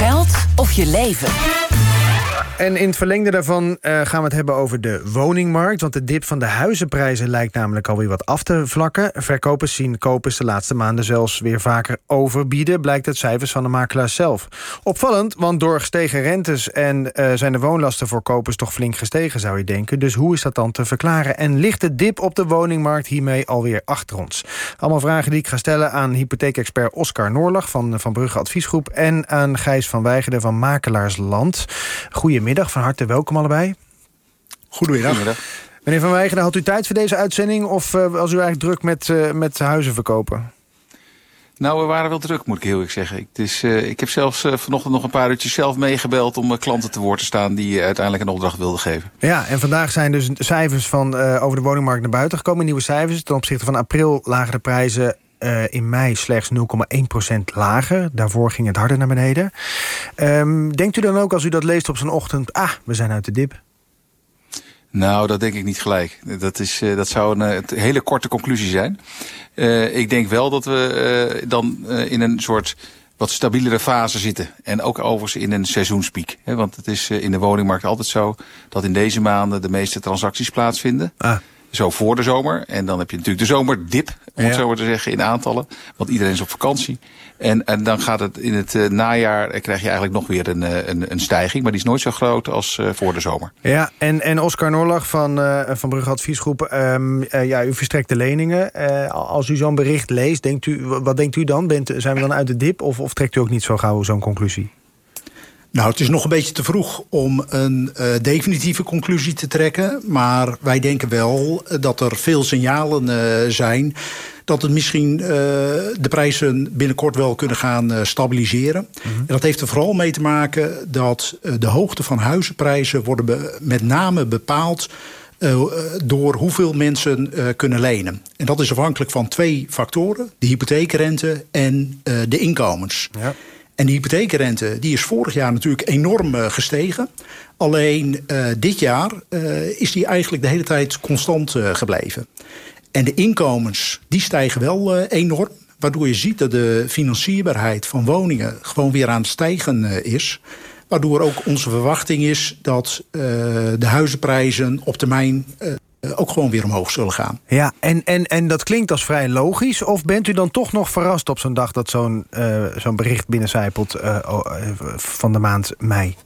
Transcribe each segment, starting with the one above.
geld of je leven? En in het verlengde daarvan uh, gaan we het hebben over de woningmarkt. Want de dip van de huizenprijzen lijkt namelijk alweer wat af te vlakken. Verkopers zien kopers de laatste maanden zelfs weer vaker overbieden... blijkt uit cijfers van de makelaars zelf. Opvallend, want door gestegen rentes en uh, zijn de woonlasten voor kopers... toch flink gestegen, zou je denken. Dus hoe is dat dan te verklaren? En ligt de dip op de woningmarkt hiermee alweer achter ons? Allemaal vragen die ik ga stellen aan hypotheekexpert Oscar Noorlag... van Van Brugge Adviesgroep... en aan Gijs van Weijgeren van Makelaarsland. Goedemiddag. Goedemiddag, van harte welkom allebei. Goedemiddag. Goedemiddag. Meneer Van Weijgen, had u tijd voor deze uitzending... of uh, was u eigenlijk druk met, uh, met huizen verkopen? Nou, we waren wel druk, moet ik heel eerlijk zeggen. Het is, uh, ik heb zelfs vanochtend nog een paar uurtjes zelf meegebeld... om klanten te woord te staan die uiteindelijk een opdracht wilden geven. Ja, en vandaag zijn dus cijfers van, over de woningmarkt naar buiten gekomen. Nieuwe cijfers. Ten opzichte van april lagen de prijzen uh, in mei slechts 0,1% lager. Daarvoor ging het harder naar beneden. Um, denkt u dan ook als u dat leest op zo'n ochtend... ah, we zijn uit de dip? Nou, dat denk ik niet gelijk. Dat, is, uh, dat zou een, een, hele korte conclusie zijn. Uh, ik denk wel dat we dan in een soort wat stabielere fase zitten. En ook overigens in een seizoenspiek. Want het is in de woningmarkt altijd zo... dat in deze maanden de meeste transacties plaatsvinden. Ah. Zo voor de zomer. En dan heb je natuurlijk de zomerdip, om het zo maar te zeggen, in aantallen. Want iedereen is op vakantie. En, en dan gaat het in het uh, najaar, eh, krijg je eigenlijk nog weer een, eh, een, een stijging. Maar die is nooit zo groot als uh, voor de zomer. Ja, en, en Oscar Norlag van, uh, van Brugge Adviesgroep. Um, ja, u verstrekt de leningen. als u zo'n bericht leest, denkt u, wat denkt u dan? Bent, zijn we dan uit de dip? Of, of trekt u ook niet zo gauw zo'n conclusie? Nou, het is nog een beetje te vroeg om een uh, definitieve conclusie te trekken. Maar wij denken wel dat er veel signalen uh, zijn dat het misschien uh, de prijzen binnenkort wel kunnen gaan stabiliseren. Mm -hmm. En dat heeft er vooral mee te maken dat de hoogte van huizenprijzen worden be met name bepaald door hoeveel mensen kunnen lenen. En dat is afhankelijk van twee factoren. De hypotheekrente en de inkomens. Ja. En die hypotheekrente die is vorig jaar natuurlijk enorm uh, gestegen. Alleen uh, dit jaar uh, is die eigenlijk de hele tijd constant gebleven. En de inkomens die stijgen wel enorm. Waardoor je ziet dat de financierbaarheid van woningen gewoon weer aan het stijgen is. Waardoor ook onze verwachting is dat de huizenprijzen op termijn eh, ook gewoon weer omhoog zullen gaan. Ja, en, en, en dat klinkt als vrij logisch. Of bent u dan toch nog verrast op zo'n dag... dat zo'n uh, zo'n bericht binnencijpelt uh, van de maand mei?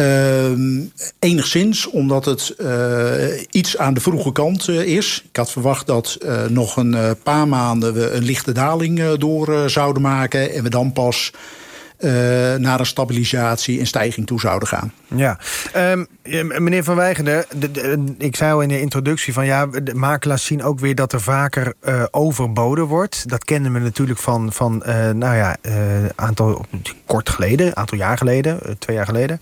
Uh, enigszins, omdat het uh, iets aan de vroege kant uh, is. Ik had verwacht dat nog een paar maanden we een lichte daling door zouden maken... en we dan pas uh, naar een stabilisatie en stijging toe zouden gaan. Ja, um, meneer Van Weijgender, ik zei al in de introductie van ja, de makelaars zien ook weer dat er vaker uh, overboden wordt. Dat kennen we natuurlijk van, van uh, nou ja, aantal kort geleden, aantal jaar geleden, twee jaar geleden.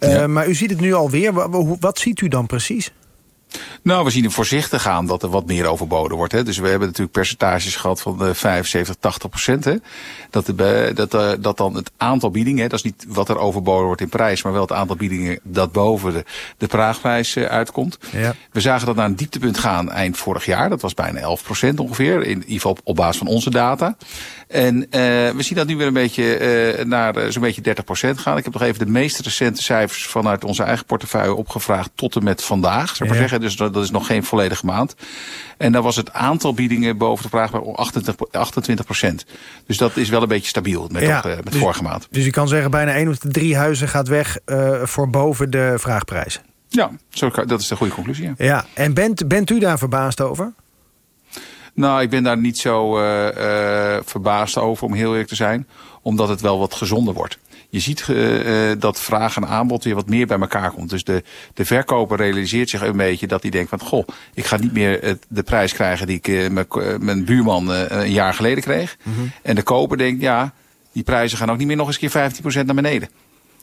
Ja. Maar u ziet het nu alweer. Wat ziet u dan precies? Nou, we zien er voorzichtig aan dat er wat meer overboden wordt. Hè. Dus we hebben natuurlijk percentages gehad van de 75, 80 procent. Hè. Dat, de, dat, uh, dat dan het aantal biedingen, dat is niet wat er overboden wordt in prijs, maar wel het aantal biedingen dat boven de, de praagprijs uh, uitkomt. Ja. We zagen dat naar een dieptepunt gaan eind vorig jaar. Dat was bijna 11 procent ongeveer, in ieder geval op, op basis van onze data. En uh, we zien dat nu weer een beetje uh, naar zo'n beetje 30 procent gaan. Ik heb nog even de meest recente cijfers vanuit onze eigen portefeuille opgevraagd tot en met vandaag. Zou ik ja. zeggen. Dus dat, dat is nog geen volledige maand. En dan was het aantal biedingen boven de vraag bij 28 procent. Dus dat is wel een beetje stabiel met, ja, op, met dus, vorige maand. Dus je kan zeggen bijna één of de drie huizen gaat weg uh, voor boven de vraagprijs. Ja, zo, dat is de goede conclusie. Ja, ja en bent, bent u daar verbaasd over? Nou, ik ben daar niet zo uh, uh, verbaasd over, om heel eerlijk te zijn. Omdat het wel wat gezonder wordt. Je ziet uh, dat vraag en aanbod weer wat meer bij elkaar komt. Dus de, de verkoper realiseert zich een beetje dat hij denkt van... goh, ik ga niet meer de prijs krijgen die ik uh, mijn buurman een jaar geleden kreeg. Mm -hmm. En de koper denkt, ja, die prijzen gaan ook niet meer nog eens keer 15% naar beneden.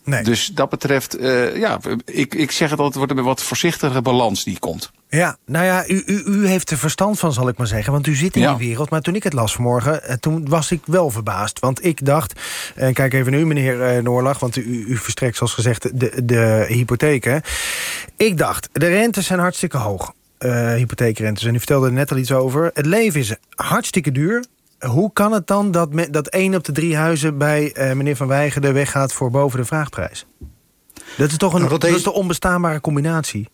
Nee. Dus dat betreft, uh, ja, ik, ik zeg het altijd, het wordt een wat voorzichtige balans die komt. Ja, nou ja, u, u, u heeft er verstand van, zal ik maar zeggen. Want u zit in ja. die wereld. Maar toen ik het las vanmorgen, toen was ik wel verbaasd. Want ik dacht, en kijk even nu, meneer Noorlag... want u, u verstrekt, zoals gezegd, de, de hypotheken. Ik dacht, de rentes zijn hartstikke hoog. Uh, hypotheekrentes. En u vertelde er net al iets over. Het leven is hartstikke duur. Hoe kan het dan dat, me, dat één op de drie huizen bij uh, meneer Van Weijeren weggaat voor boven de vraagprijs? Dat is toch een, nou, dat is de onbestaanbare combinatie?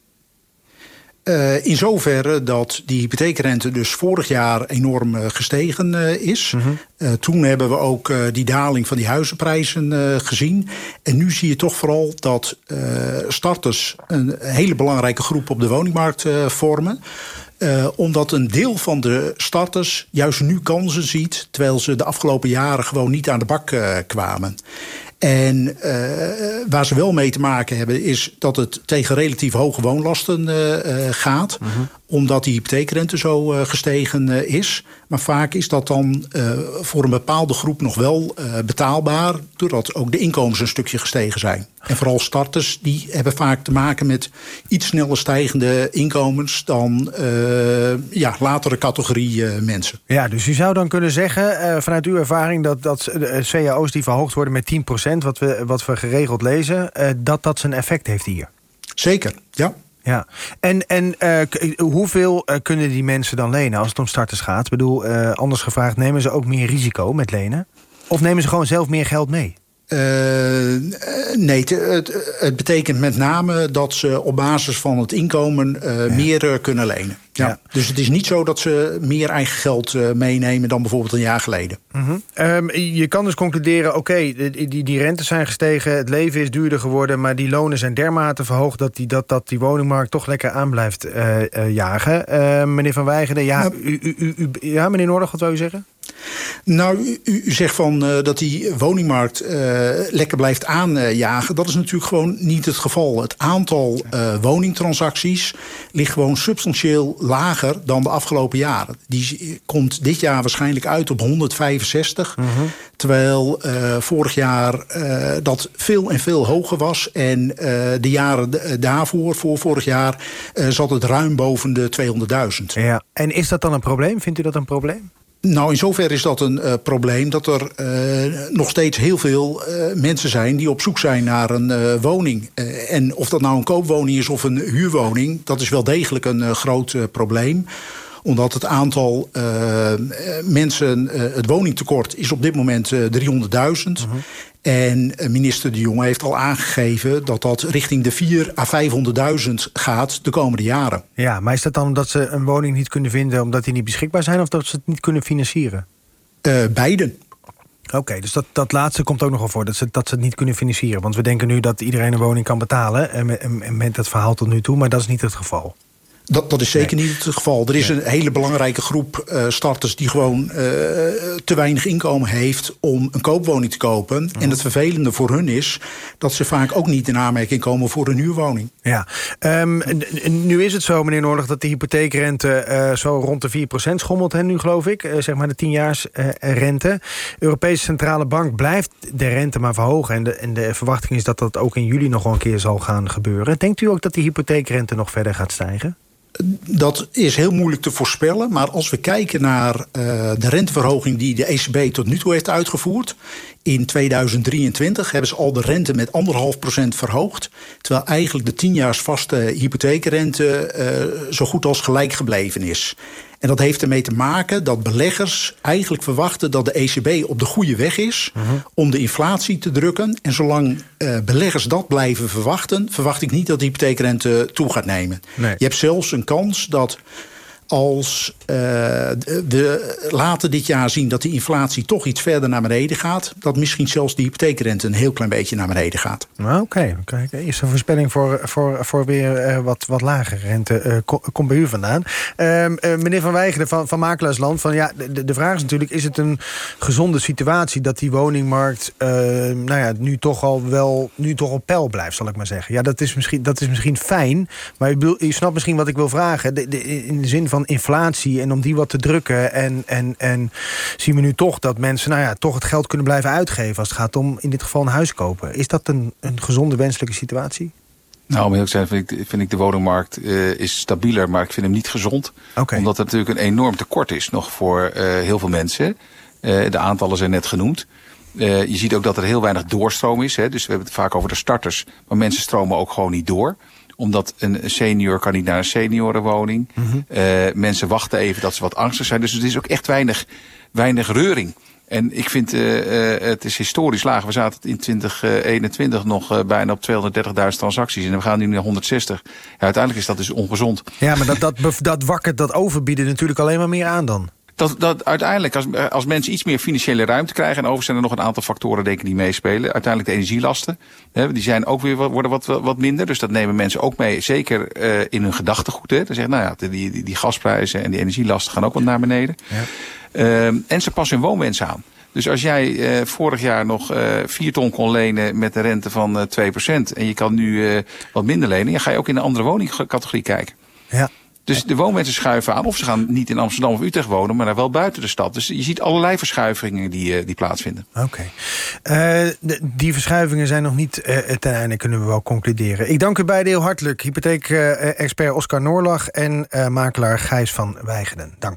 Uh, in zoverre dat die hypotheekrente dus vorig jaar enorm uh, gestegen uh, is. -hmm. toen hebben we ook die daling van die huizenprijzen gezien. En nu zie je toch vooral dat starters een hele belangrijke groep op de woningmarkt vormen. Omdat een deel van de starters juist nu kansen ziet... terwijl ze de afgelopen jaren gewoon niet aan de bak kwamen. En uh, waar ze wel mee te maken hebben... is dat het tegen relatief hoge woonlasten gaat. Mhm. Omdat die hypotheekrente zo gestegen is. Maar vaak is dat dan voor een bepaalde groep nog wel betaalbaar... doordat ook de inkomens een stukje gestegen zijn. En vooral starters die hebben vaak te maken met iets sneller stijgende inkomens... dan ja, latere categorie mensen. Ja, dus u zou dan kunnen zeggen vanuit uw ervaring... dat, dat cao's die verhoogd worden met 10% wat we, wat we geregeld lezen, dat dat zijn effect heeft hier. Zeker, ja. Ja, en, en uh, hoeveel uh, kunnen die mensen dan lenen als het om starters gaat? Ik bedoel, anders gevraagd, nemen ze ook meer risico met lenen? Of nemen ze gewoon zelf meer geld mee? Uh, nee, het, het, betekent met name dat ze op basis van het inkomen uh, ja. meer kunnen lenen. Ja. ja. Dus het is niet zo dat ze meer eigen geld uh, meenemen dan bijvoorbeeld een jaar geleden. -huh. um, je kan dus concluderen, oké, okay, die, die, die rentes zijn gestegen... het leven is duurder geworden, maar die lonen zijn dermate verhoogd... dat die, dat, dat die woningmarkt toch lekker aan blijft jagen. Ehm, meneer Van Weijeren, ja, u, u, u, ja meneer Noordig, wat wil u zeggen? Nou, u, u zegt van uh, dat die woningmarkt uh, lekker blijft aanjagen. Dat is natuurlijk gewoon niet het geval. Het aantal uh, woningtransacties ligt gewoon substantieel lager dan de afgelopen jaren. Die komt dit jaar waarschijnlijk uit op 165. Uh -huh. Terwijl vorig jaar dat veel en veel hoger was. En de jaren daarvoor, voor vorig jaar, zat het ruim boven de 200.000. Ja. En is dat dan een probleem? Vindt u dat een probleem? Nou, in zoverre is dat een uh, probleem dat er uh, nog steeds heel veel uh, mensen zijn die op zoek zijn naar een woning. en of dat nou een koopwoning is of een huurwoning, dat is wel degelijk een groot probleem omdat het aantal mensen, het woningtekort is op dit moment 300.000. -huh. En minister De Jonge heeft al aangegeven dat dat richting de 4 à 500.000 gaat de komende jaren. Ja, maar is dat dan dat ze een woning niet kunnen vinden omdat die niet beschikbaar zijn... of dat ze het niet kunnen financieren? Uh, beiden. Oké, okay, dus dat, dat laatste komt ook nog wel voor, dat ze, dat ze het niet kunnen financieren. Want we denken nu dat iedereen een woning kan betalen... en, en, en met dat verhaal tot nu toe, maar dat is niet het geval. Dat, dat is zeker nee. niet het geval. Er is nee. een hele belangrijke groep uh, starters die gewoon uh, te weinig inkomen heeft om een koopwoning te kopen. Oh. En het vervelende voor hun is dat ze vaak ook niet in aanmerking komen voor een huurwoning. Ja, um, nu is het zo, meneer Noordig, dat de hypotheekrente uh, zo rond de 4% schommelt, hè, nu geloof ik. zeg maar de 10-jaarsrente. Europese Centrale Bank blijft de rente maar verhogen. En de, en de verwachting is dat dat ook in juli nog wel een keer zal gaan gebeuren. Denkt u ook dat die hypotheekrente nog verder gaat stijgen? Dat is heel moeilijk te voorspellen. Maar als we kijken naar uh, de renteverhoging die de ECB tot nu toe heeft uitgevoerd. In 2023 hebben ze al de rente met 1,5% verhoogd. Terwijl eigenlijk de 10-jaars vaste hypotheekrente uh, zo goed als gelijk gebleven is. En dat heeft ermee te maken dat beleggers eigenlijk verwachten dat de ECB op de goede weg is uh -huh. om de inflatie te drukken. En zolang uh, beleggers dat blijven verwachten, verwacht ik niet dat de hypotheekrente toe gaat nemen. Nee. Je hebt zelfs een kans dat als we later dit jaar zien dat die inflatie toch iets verder naar beneden gaat... dat misschien zelfs die hypotheekrente een heel klein beetje naar beneden gaat. Oké, okay. eerst een voorspelling voor, voor, voor weer uh, wat, wat lagere rente uh, komt bij u vandaan. Ehm, meneer Van Weijeren van, van Makelaarsland, van, ja, de, de vraag is natuurlijk... is het een gezonde situatie dat die woningmarkt nou ja, nu toch al wel nu toch op peil blijft, zal ik maar zeggen. Ja, dat is misschien, dat is misschien fijn, maar u, u snapt misschien wat ik wil vragen. De, de, in de zin van inflatie en om die wat te drukken. En, en, en zien we nu toch dat mensen nou ja, toch het geld kunnen blijven uitgeven... als het gaat om in dit geval een huis kopen. Is dat een, een gezonde wenselijke situatie? Nou, om heel te zijn vind ik, vind ik de woningmarkt uh, is stabieler, maar ik vind hem niet gezond. Okay. Omdat er natuurlijk een enorm tekort is nog voor uh, heel veel mensen. Uh, de aantallen zijn net genoemd. Je ziet ook dat er heel weinig doorstroom is. Hè? Dus we hebben het vaak over de starters. Maar mensen stromen ook gewoon niet door omdat een senior kan niet naar een seniorenwoning. Mm -hmm. uh, mensen wachten even dat ze wat angstig zijn. Dus het is ook echt weinig weinig reuring. En ik vind uh, uh, het is historisch laag. We zaten in 2021 nog uh, bijna op 230.000 transacties. En we gaan nu naar 160. Ja, uiteindelijk is dat dus ongezond. Ja, maar dat, dat, dat wakkert dat overbieden natuurlijk alleen maar meer aan dan. Dat, dat uiteindelijk, als, als mensen iets meer financiële ruimte krijgen... en overigens zijn er nog een aantal factoren denk ik, die meespelen. Uiteindelijk de energielasten. Hè, die zijn ook weer, worden wat, wat minder. Dus dat nemen mensen ook mee. Zeker uh, in hun gedachtegoed. Hè. Dan zeggen, nou ja, die, die, die gasprijzen en die energielasten gaan ook wat naar beneden. Ja. Uh, en ze passen hun woonwens aan. Dus als jij uh, vorig jaar nog uh, 4 ton kon lenen met een rente van uh, 2%... en je kan nu wat minder lenen... dan ga je ook in een andere woningcategorie kijken. Ja. Dus de woonmensen schuiven aan. Of ze gaan niet in Amsterdam of Utrecht wonen, maar wel buiten de stad. Dus je ziet allerlei verschuivingen die, die plaatsvinden. Oké. Uh, die verschuivingen zijn nog niet uh, ten einde, kunnen we wel concluderen. Ik dank u beiden heel hartelijk. Hypotheek-expert Oscar Noorlag en makelaar Gijs van Weigeden. Dank.